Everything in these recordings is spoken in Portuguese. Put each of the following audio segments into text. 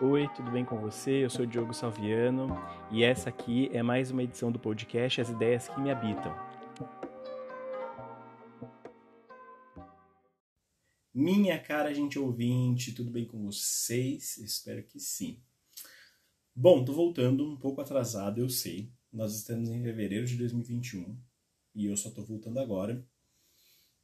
Oi, tudo bem com você? Eu sou Diogo Salviano e essa aqui é mais uma edição do podcast As Ideias que Me Habitam. Minha cara, gente ouvinte, tudo bem com vocês? Espero que sim. Bom, tô voltando um pouco atrasado, eu sei. Nós estamos em fevereiro de 2021 e eu só tô voltando agora.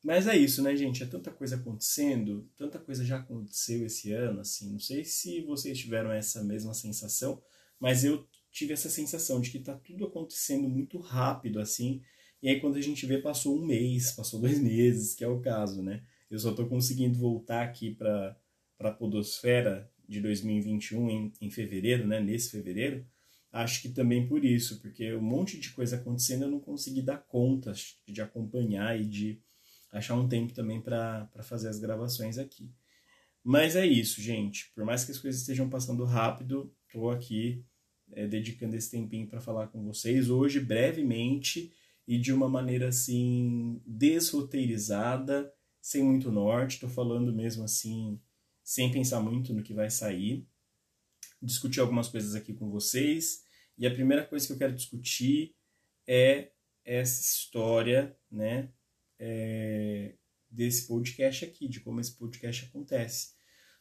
Mas é isso, né, gente? É tanta coisa acontecendo, tanta coisa já aconteceu esse ano, assim. Não sei se vocês tiveram essa mesma sensação, mas eu tive essa sensação de que tá tudo acontecendo muito rápido, assim. E aí, quando a gente vê, passou um mês, passou dois meses, que é o caso, né? Eu só tô conseguindo voltar aqui para a Podosfera de 2021 em, em fevereiro, né? Nesse fevereiro. Acho que também por isso, porque um monte de coisa acontecendo eu não consegui dar conta de acompanhar e de achar um tempo também para fazer as gravações aqui. Mas é isso, gente. Por mais que as coisas estejam passando rápido, estou aqui é, dedicando esse tempinho para falar com vocês hoje, brevemente e de uma maneira assim desroteirizada, sem muito norte. Estou falando mesmo assim, sem pensar muito no que vai sair. Discutir algumas coisas aqui com vocês. E a primeira coisa que eu quero discutir é essa história, né, é, desse podcast aqui, de como esse podcast acontece.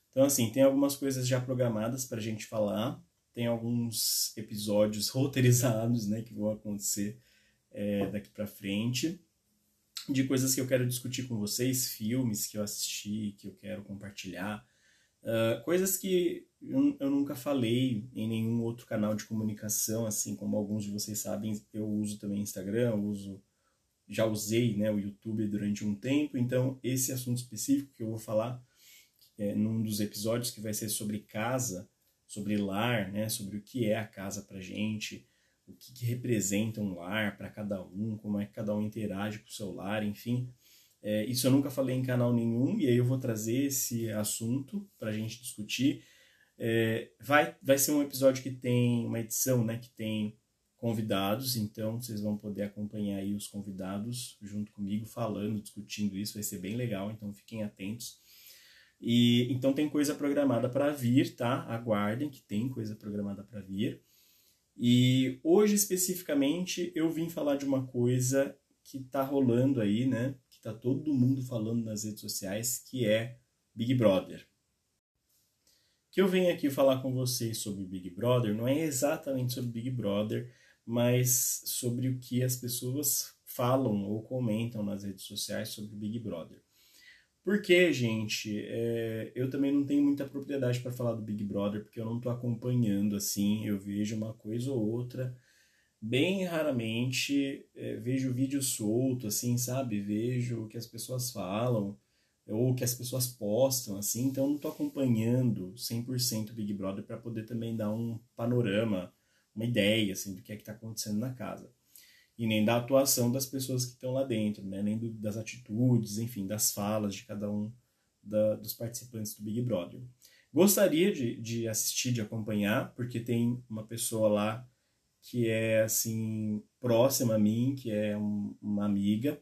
Então, assim, tem algumas coisas já programadas para a gente falar, tem alguns episódios roteirizados, né, que vão acontecer é, daqui para frente, de coisas que eu quero discutir com vocês, filmes que eu assisti, que eu quero compartilhar, uh, coisas que eu, nunca falei em nenhum outro canal de comunicação, assim como alguns de vocês sabem, eu uso também Instagram, eu uso já usei né, o YouTube durante um tempo, então esse assunto específico que eu vou falar é, num dos episódios que vai ser sobre casa, sobre lar, né, sobre o que é a casa para gente, o que, que representa um lar para cada um, como é que cada um interage com o seu lar, enfim. É, isso eu nunca falei em canal nenhum e aí eu vou trazer esse assunto para a gente discutir. É, vai, vai ser um episódio que tem uma edição, né, que tem convidados, então vocês vão poder acompanhar aí os convidados junto comigo, falando, discutindo isso, vai ser bem legal, então fiquem atentos. E então tem coisa programada para vir, tá? Aguardem que tem coisa programada para vir. E hoje especificamente eu vim falar de uma coisa que tá rolando aí, né? Que tá todo mundo falando nas redes sociais, que é Big Brother. Que eu venho aqui falar com vocês sobre Big Brother não é exatamente sobre Big Brother, mas sobre o que as pessoas falam ou comentam nas redes sociais sobre o Big Brother. Porque, gente, é, eu também não tenho muita propriedade para falar do Big Brother, porque eu não estou acompanhando assim, eu vejo uma coisa ou outra, bem raramente é, vejo vídeo solto, assim, sabe? Vejo o que as pessoas falam, ou o que as pessoas postam, assim, então não estou acompanhando 100% o Big Brother para poder também dar um panorama uma ideia assim do que é que está acontecendo na casa e nem da atuação das pessoas que estão lá dentro, né? nem do, das atitudes, enfim, das falas de cada um da, dos participantes do Big Brother. Gostaria de, de assistir, de acompanhar, porque tem uma pessoa lá que é assim próxima a mim, que é um, uma amiga,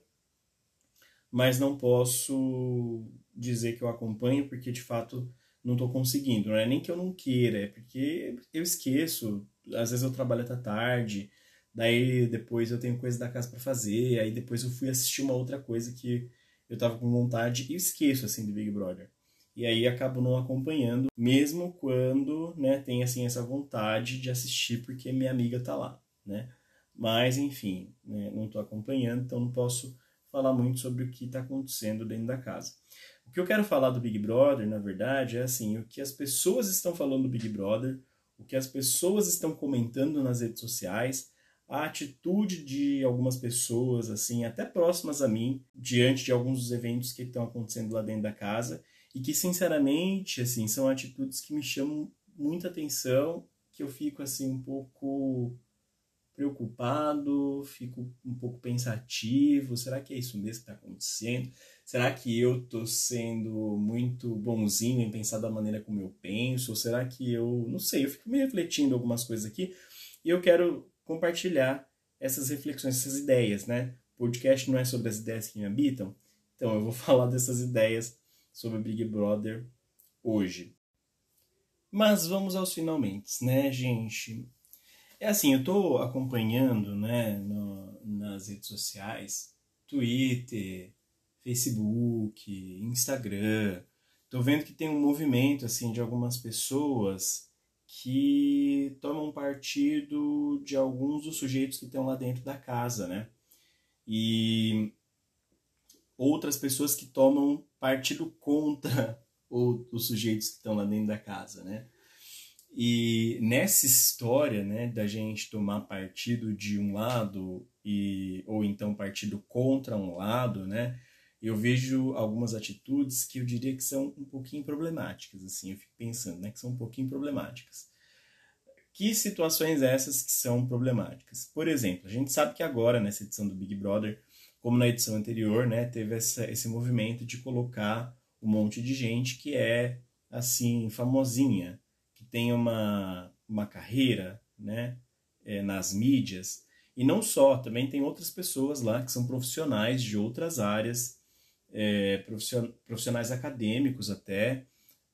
mas não posso dizer que eu acompanho porque de fato não estou conseguindo. Não é nem que eu não queira, é porque eu esqueço às vezes eu trabalho até tarde, daí depois eu tenho coisa da casa para fazer, aí depois eu fui assistir uma outra coisa que eu tava com vontade e esqueço assim do Big Brother. E aí acabo não acompanhando, mesmo quando, né, tem assim essa vontade de assistir porque minha amiga tá lá, né? Mas enfim, né, não tô acompanhando, então não posso falar muito sobre o que está acontecendo dentro da casa. O que eu quero falar do Big Brother, na verdade, é assim, o que as pessoas estão falando do Big Brother, o que as pessoas estão comentando nas redes sociais, a atitude de algumas pessoas, assim, até próximas a mim, diante de alguns dos eventos que estão acontecendo lá dentro da casa, e que, sinceramente, assim, são atitudes que me chamam muita atenção, que eu fico, assim, um pouco preocupado, fico um pouco pensativo, será que é isso mesmo que está acontecendo? Será que eu estou sendo muito bonzinho em pensar da maneira como eu penso? Ou será que eu, não sei, eu fico me refletindo algumas coisas aqui e eu quero compartilhar essas reflexões, essas ideias, né? O podcast não é sobre as ideias que me habitam, então eu vou falar dessas ideias sobre Big Brother hoje. Mas vamos aos finalmente, né, gente? É assim, eu tô acompanhando, né, no, nas redes sociais, Twitter, Facebook, Instagram, tô vendo que tem um movimento, assim, de algumas pessoas que tomam partido de alguns dos sujeitos que estão lá dentro da casa, né? E outras pessoas que tomam partido contra os sujeitos que estão lá dentro da casa, né? E nessa história, né, da gente tomar partido de um lado e ou então partido contra um lado, né? Eu vejo algumas atitudes que eu diria que são um pouquinho problemáticas, assim, eu fico pensando, né, que são um pouquinho problemáticas. Que situações essas que são problemáticas? Por exemplo, a gente sabe que agora, nessa edição do Big Brother, como na edição anterior, né, teve essa, esse movimento de colocar um monte de gente que é, assim, famosinha, tem uma, uma carreira, né, é, nas mídias. E não só, também tem outras pessoas lá que são profissionais de outras áreas, é, profissionais acadêmicos até,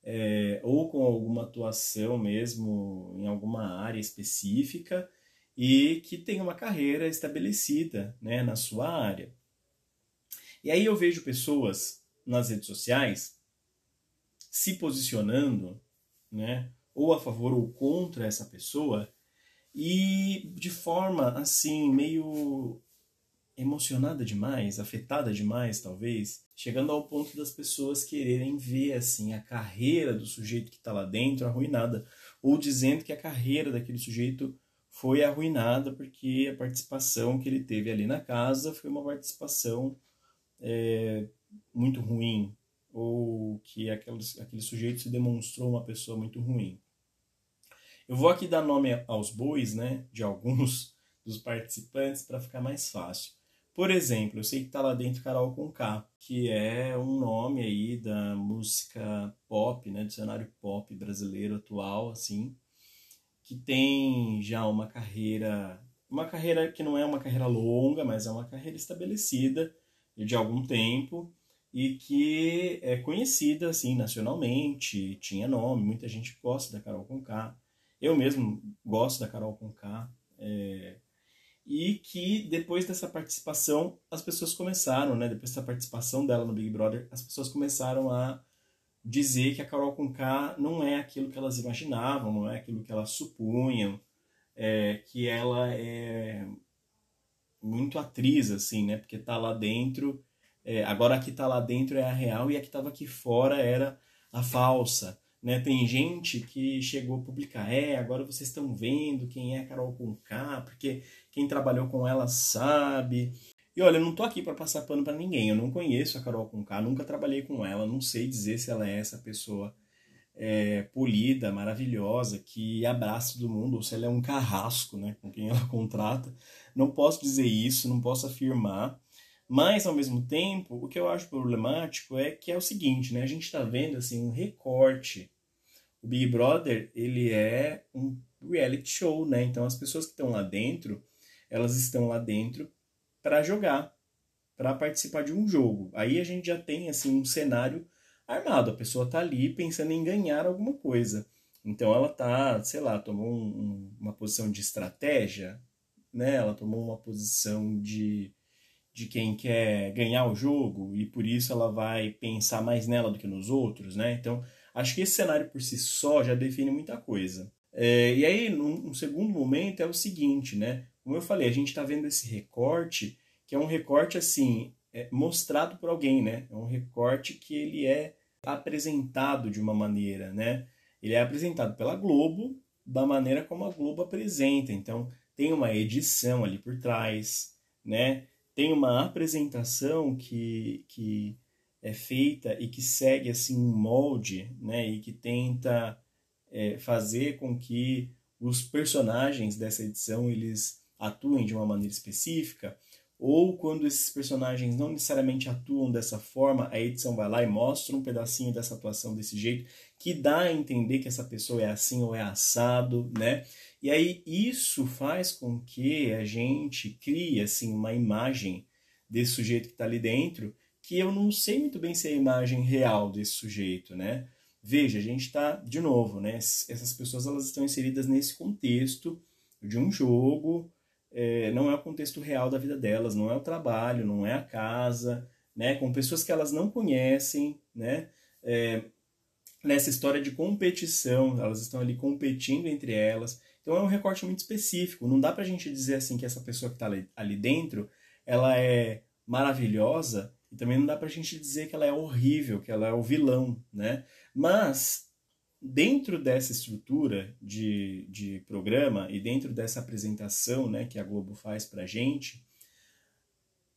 é, ou com alguma atuação mesmo em alguma área específica e que tem uma carreira estabelecida né, na sua área. E aí eu vejo pessoas nas redes sociais se posicionando, né, ou a favor ou contra essa pessoa, e de forma assim, meio emocionada demais, afetada demais, talvez, chegando ao ponto das pessoas quererem ver assim a carreira do sujeito que está lá dentro arruinada, ou dizendo que a carreira daquele sujeito foi arruinada porque a participação que ele teve ali na casa foi uma participação é, muito ruim, ou que aquele, aquele sujeito se demonstrou uma pessoa muito ruim. Eu vou aqui dar nome aos bois, né, de alguns dos participantes para ficar mais fácil. Por exemplo, eu sei que tá lá dentro Carol com K, que é um nome aí da música pop, né, do cenário pop brasileiro atual, assim, que tem já uma carreira, uma carreira que não é uma carreira longa, mas é uma carreira estabelecida de algum tempo e que é conhecida assim nacionalmente, tinha nome, muita gente gosta da Carol com K. Eu mesmo gosto da Carol com K. É, e que depois dessa participação as pessoas começaram, né, depois dessa participação dela no Big Brother, as pessoas começaram a dizer que a Carol com K não é aquilo que elas imaginavam, não é aquilo que elas supunham, é, que ela é muito atriz, assim, né, porque tá lá dentro, é, agora a que tá lá dentro é a real e a que tava aqui fora era a falsa. Né? Tem gente que chegou a publicar, é, agora vocês estão vendo quem é a Carol Conká, porque quem trabalhou com ela sabe. E olha, eu não tô aqui para passar pano para ninguém, eu não conheço a Carol Conká, nunca trabalhei com ela, não sei dizer se ela é essa pessoa é, polida, maravilhosa, que abraça todo mundo, ou se ela é um carrasco, né, com quem ela contrata. Não posso dizer isso, não posso afirmar, mas, ao mesmo tempo, o que eu acho problemático é que é o seguinte, né? A gente está vendo, assim, um recorte. O Big Brother, ele é um reality show, né? Então, as pessoas que estão lá dentro, elas estão lá dentro para jogar, para participar de um jogo. Aí a gente já tem, assim, um cenário armado. A pessoa está ali pensando em ganhar alguma coisa. Então, ela tá, sei lá, tomou um, um, uma posição de estratégia, né? Ela tomou uma posição de de quem quer ganhar o jogo e por isso ela vai pensar mais nela do que nos outros, né? Então, acho que esse cenário por si só já define muita coisa. É, e aí, num, um segundo momento, é o seguinte, né? Como eu falei, a gente está vendo esse recorte, que é um recorte, assim, é, mostrado por alguém, né? É um recorte que ele é apresentado de uma maneira, né? Ele é apresentado pela Globo da maneira como a Globo apresenta. Então, tem uma edição ali por trás, né? Tem uma apresentação que, que é feita e que segue assim um molde, né, e que tenta é, fazer com que os personagens dessa edição eles atuem de uma maneira específica, ou quando esses personagens não necessariamente atuam dessa forma, a edição vai lá e mostra um pedacinho dessa atuação desse jeito, que dá a entender que essa pessoa é assim ou é assado, né? E aí isso faz com que a gente crie assim uma imagem desse sujeito que está ali dentro, que eu não sei muito bem se é a imagem real desse sujeito, né? Veja, a gente está, de novo, né? Essas pessoas elas estão inseridas nesse contexto de um jogo, é, não é o contexto real da vida delas, não é o trabalho, não é a casa, né? Com pessoas que elas não conhecem, né? É, nessa história de competição, elas estão ali competindo entre elas. Então é um recorte muito específico. Não dá pra gente dizer assim que essa pessoa que está ali, ali dentro, ela é maravilhosa e também não dá pra gente dizer que ela é horrível, que ela é o vilão, né? Mas dentro dessa estrutura de, de programa e dentro dessa apresentação né, que a Globo faz pra gente,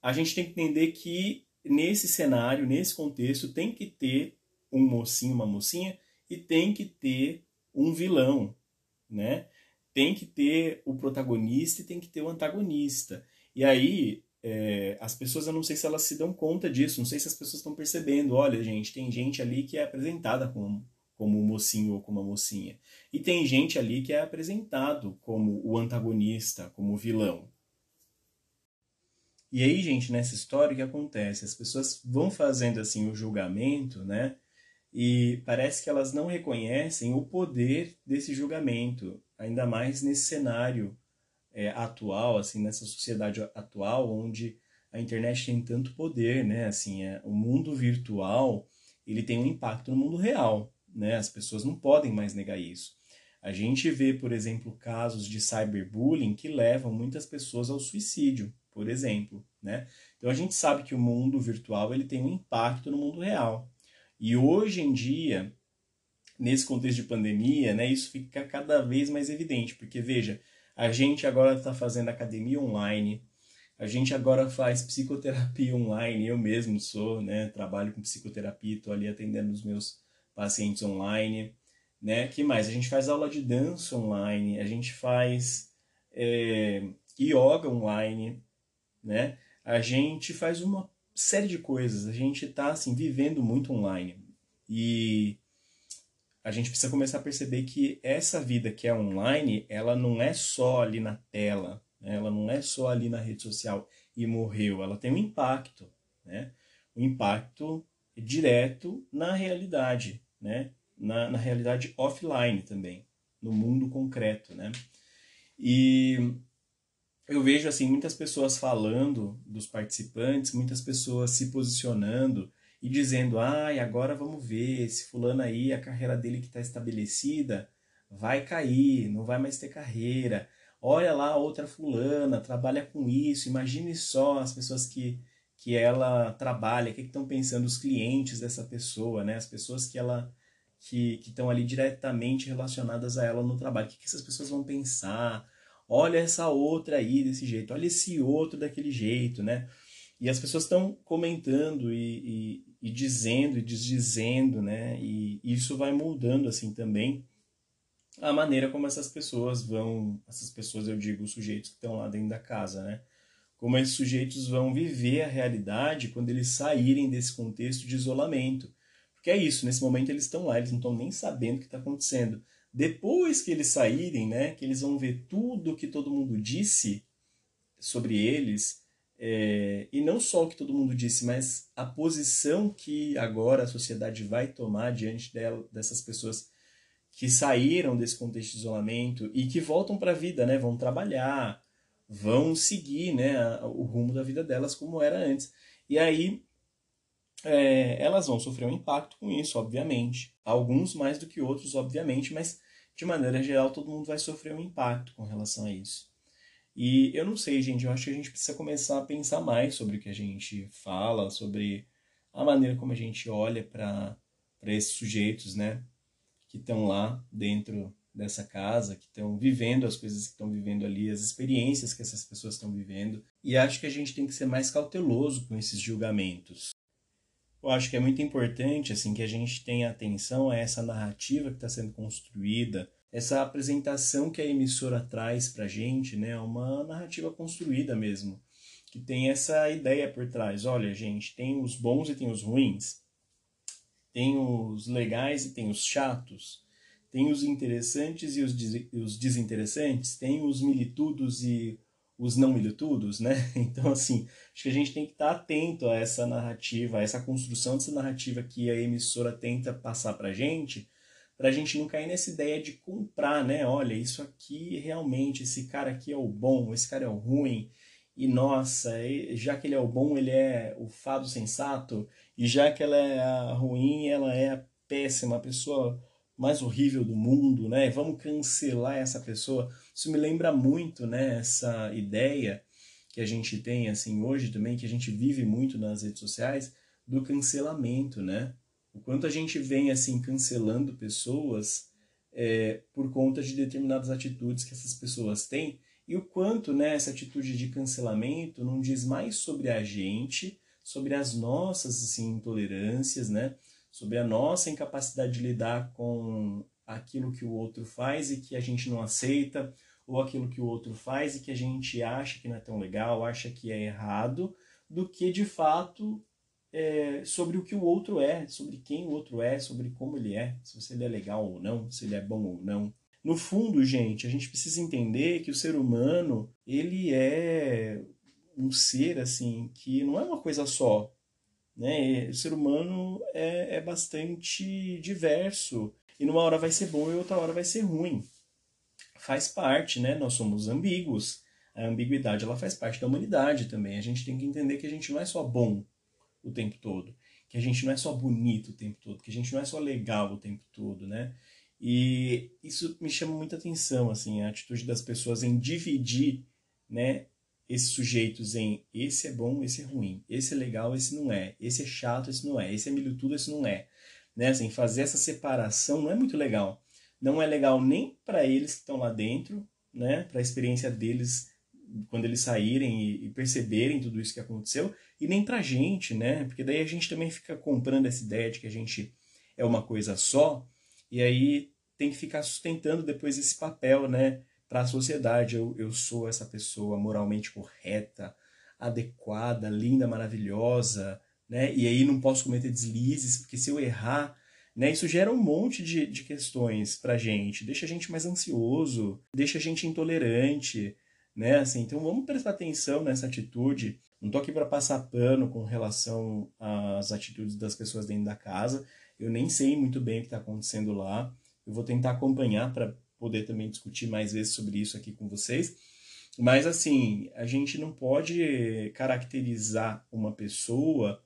a gente tem que entender que nesse cenário, nesse contexto, tem que ter um mocinho, uma mocinha, e tem que ter um vilão, né? Tem que ter o protagonista e tem que ter o antagonista. E aí, é, as pessoas, eu não sei se elas se dão conta disso, não sei se as pessoas estão percebendo. Olha, gente, tem gente ali que é apresentada como, como um mocinho ou como uma mocinha. E tem gente ali que é apresentado como o antagonista, como o vilão. E aí, gente, nessa história o que acontece? As pessoas vão fazendo assim o julgamento, né? E parece que elas não reconhecem o poder desse julgamento, ainda mais nesse cenário é, atual, assim, nessa sociedade atual, onde a internet tem tanto poder, né? Assim, é, o mundo virtual ele tem um impacto no mundo real, né? As pessoas não podem mais negar isso. A gente vê, por exemplo, casos de cyberbullying que levam muitas pessoas ao suicídio, por exemplo, né? Então a gente sabe que o mundo virtual ele tem um impacto no mundo real. E hoje em dia, nesse contexto de pandemia, né, isso fica cada vez mais evidente, porque veja, a gente agora está fazendo academia online, a gente agora faz psicoterapia online, eu mesmo sou, né, trabalho com psicoterapia, estou ali atendendo os meus pacientes online, né, que mais? A gente faz aula de dança online, a gente faz é, yoga online, né, a gente faz uma série de coisas, a gente está assim, vivendo muito online, e a gente precisa começar a perceber que essa vida que é online, ela não é só ali na tela, né? ela não é só ali na rede social e morreu, ela tem um impacto, né? um impacto direto na realidade, né? na, na realidade offline também, no mundo concreto. Né? E eu vejo assim muitas pessoas falando dos participantes, muitas pessoas se posicionando e dizendo, ai, ah, agora vamos ver, esse fulano aí, a carreira dele que está estabelecida, vai cair, não vai mais ter carreira. Olha lá, outra fulana, trabalha com isso, imagine só as pessoas que, que ela trabalha, o que estão pensando os clientes dessa pessoa, né? As pessoas que ela que estão ali diretamente relacionadas a ela no trabalho. O que, que essas pessoas vão pensar? Olha essa outra aí desse jeito, olha esse outro daquele jeito, né? E as pessoas estão comentando e, e, e, dizendo e desdizendo, né? E isso vai mudando assim também a maneira como essas pessoas vão, essas pessoas eu digo, os sujeitos que estão lá dentro da casa, né? Como esses sujeitos vão viver a realidade quando eles saírem desse contexto de isolamento. Porque é isso, nesse momento eles estão lá, eles não estão nem sabendo o que está acontecendo. Depois que eles saírem, né, que eles vão ver tudo que todo mundo disse sobre eles, é, e não só o que todo mundo disse, mas a posição que agora a sociedade vai tomar diante dela, dessas pessoas que saíram desse contexto de isolamento e que voltam para a vida, né? Vão trabalhar, vão seguir, né? O rumo da vida delas como era antes. E aí é, elas vão sofrer um impacto com isso, obviamente. Alguns mais do que outros, obviamente, mas de maneira geral todo mundo vai sofrer um impacto com relação a isso. E eu não sei, gente, eu acho que a gente precisa começar a pensar mais sobre o que a gente fala, sobre a maneira como a gente olha para esses sujeitos, né, que estão lá dentro dessa casa, que estão vivendo as coisas que estão vivendo ali, as experiências que essas pessoas estão vivendo. E acho que a gente tem que ser mais cauteloso com esses julgamentos. Eu acho que é muito importante assim que a gente tenha atenção a essa narrativa que está sendo construída, essa apresentação que a emissora traz para a gente, né, uma narrativa construída mesmo, que tem essa ideia por trás. Olha, gente, tem os bons e tem os ruins, tem os legais e tem os chatos, tem os interessantes e os, des os desinteressantes, tem os militudos e os não militudos, né? Então, assim, acho que a gente tem que estar atento a essa narrativa, a essa construção dessa narrativa que a emissora tenta passar pra gente, pra gente não cair nessa ideia de comprar, né? Olha, isso aqui realmente, esse cara aqui é o bom, esse cara é o ruim, e nossa, já que ele é o bom, ele é o fado sensato, e já que ela é a ruim, ela é a péssima, a pessoa mais horrível do mundo, né? Vamos cancelar essa pessoa. Isso me lembra muito, né, essa ideia que a gente tem assim hoje também, que a gente vive muito nas redes sociais, do cancelamento, né? O quanto a gente vem assim cancelando pessoas é, por conta de determinadas atitudes que essas pessoas têm e o quanto né, essa atitude de cancelamento não diz mais sobre a gente, sobre as nossas assim, intolerâncias, né? Sobre a nossa incapacidade de lidar com aquilo que o outro faz e que a gente não aceita, ou aquilo que o outro faz e que a gente acha que não é tão legal, acha que é errado, do que de fato é, sobre o que o outro é, sobre quem o outro é, sobre como ele é, se ele é legal ou não, se ele é bom ou não. No fundo, gente, a gente precisa entender que o ser humano, ele é um ser assim que não é uma coisa só. Né? O ser humano é, é bastante diverso. E numa hora vai ser bom e outra hora vai ser ruim. Faz parte, né? Nós somos ambíguos. A ambiguidade ela faz parte da humanidade também. A gente tem que entender que a gente não é só bom o tempo todo, que a gente não é só bonito o tempo todo, que a gente não é só legal o tempo todo, né? E isso me chama muita atenção, assim, a atitude das pessoas em dividir, né, esses sujeitos em esse é bom, esse é ruim, esse é legal, esse não é, esse é chato, esse não é, esse é milho esse não é. Né, assim, fazer essa separação não é muito legal. Não é legal nem para eles que estão lá dentro, né, para a experiência deles quando eles saírem e, e, perceberem tudo isso que aconteceu, e nem para a gente, né, porque daí a gente também fica comprando essa ideia de que a gente é uma coisa só, e aí tem que ficar sustentando depois esse papel, né? Para a sociedade. Eu, eu sou essa pessoa moralmente correta, adequada, linda, maravilhosa, né? E aí não posso cometer deslizes, porque se eu errar, né? Isso gera um monte de, de questões pra gente. Deixa a gente mais ansioso, deixa a gente intolerante, né? Assim, então vamos prestar atenção nessa atitude. Não tô aqui para passar pano com relação às atitudes das pessoas dentro da casa. Eu nem sei muito bem o que está acontecendo lá. Eu vou tentar acompanhar para poder também discutir mais vezes sobre isso aqui com vocês. Mas assim, a gente não pode caracterizar uma pessoa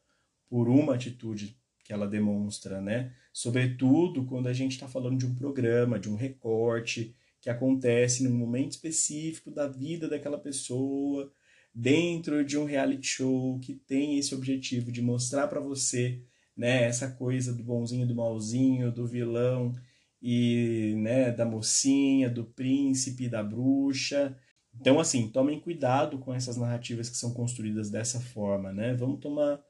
por uma atitude que ela demonstra, né? Sobretudo quando a gente está falando de um programa, de um recorte que acontece num momento específico da vida daquela pessoa, dentro de um reality show que tem esse objetivo de mostrar para você né? Essa coisa do bonzinho, do malzinho, do vilão e, né, da mocinha, do príncipe, da bruxa. Então, assim, tomem cuidado com essas narrativas que são construídas dessa forma, né? Vamos tomar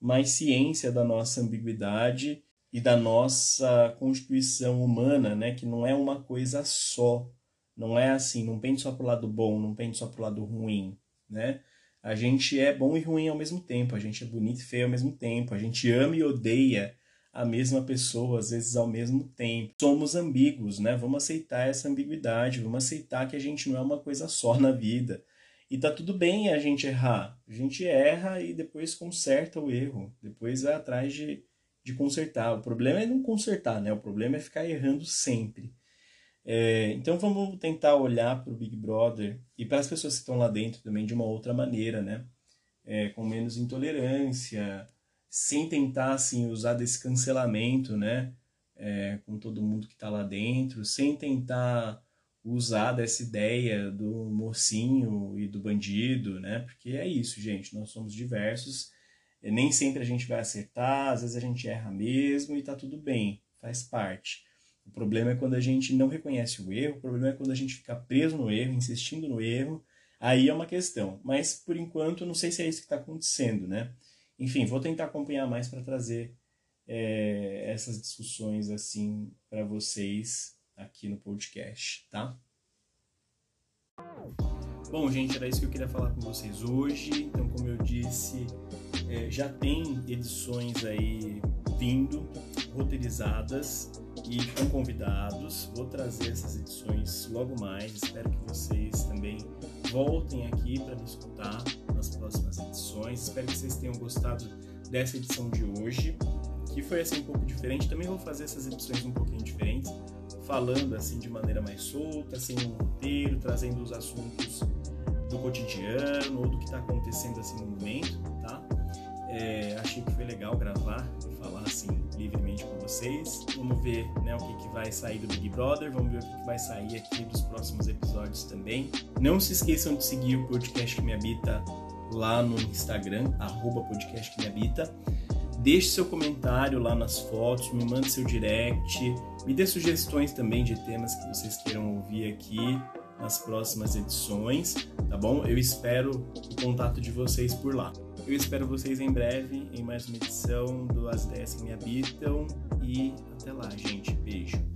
mais ciência da nossa ambiguidade e da nossa constituição humana, né? Que não é uma coisa só. Não é assim, não pende só pro lado bom, não pende só pro lado ruim, né? a gente é bom e ruim ao mesmo tempo, a gente é bonito e feio ao mesmo tempo, a gente ama e odeia a mesma pessoa, às vezes ao mesmo tempo. Somos ambíguos, né? Vamos aceitar essa ambiguidade, vamos aceitar que a gente não é uma coisa só na vida. E tá tudo bem a gente errar. A gente erra e depois conserta o erro. Depois vai atrás de, de consertar. O problema é não consertar, né? O problema é ficar errando sempre. É, então vamos tentar olhar para o Big Brother e para as pessoas que estão lá dentro também de uma outra maneira, né? É, com menos intolerância, sem tentar assim usar desse cancelamento, né? É, com todo mundo que está lá dentro, sem tentar usar dessa ideia do mocinho e do bandido, né? Porque é isso, gente. Nós somos diversos. Nem sempre a gente vai acertar, às vezes a gente erra mesmo e tá tudo bem, faz parte. O problema é quando a gente não reconhece o erro, o problema é quando a gente fica preso no erro, insistindo no erro. Aí é uma questão. Mas, por enquanto, não sei se é isso que está acontecendo, né? Enfim, vou tentar acompanhar mais para trazer é, essas discussões assim para vocês aqui no podcast, tá? Bom, gente, era isso que eu queria falar com vocês hoje. Então, como eu disse, é, já tem edições aí vindo, roteirizadas e com convidados. Vou trazer essas edições logo mais. Espero que vocês também voltem aqui para me escutar nas próximas edições. Espero que vocês tenham gostado dessa edição de hoje, que foi assim um pouco diferente. Também vou fazer essas edições um pouquinho diferentes, falando assim de maneira mais solta, sem um roteiro, trazendo os assuntos do cotidiano ou do que está acontecendo assim no momento, tá? É, achei que foi legal gravar e falar assim livremente com vocês. Vamos ver né, o que, que vai sair do Big Brother, vamos ver o que, que vai sair aqui dos próximos episódios também. Não se esqueçam de seguir o podcast que me habita lá no Instagram, arroba podcast que me habita. Deixe seu comentário lá nas fotos, me mande seu direct, me dê sugestões também de temas que vocês queiram ouvir aqui nas próximas edições, tá bom? Eu espero o contato de vocês por lá. Eu espero vocês em breve em mais uma edição do As Ideias que Me Habitam e até lá, gente. Beijo.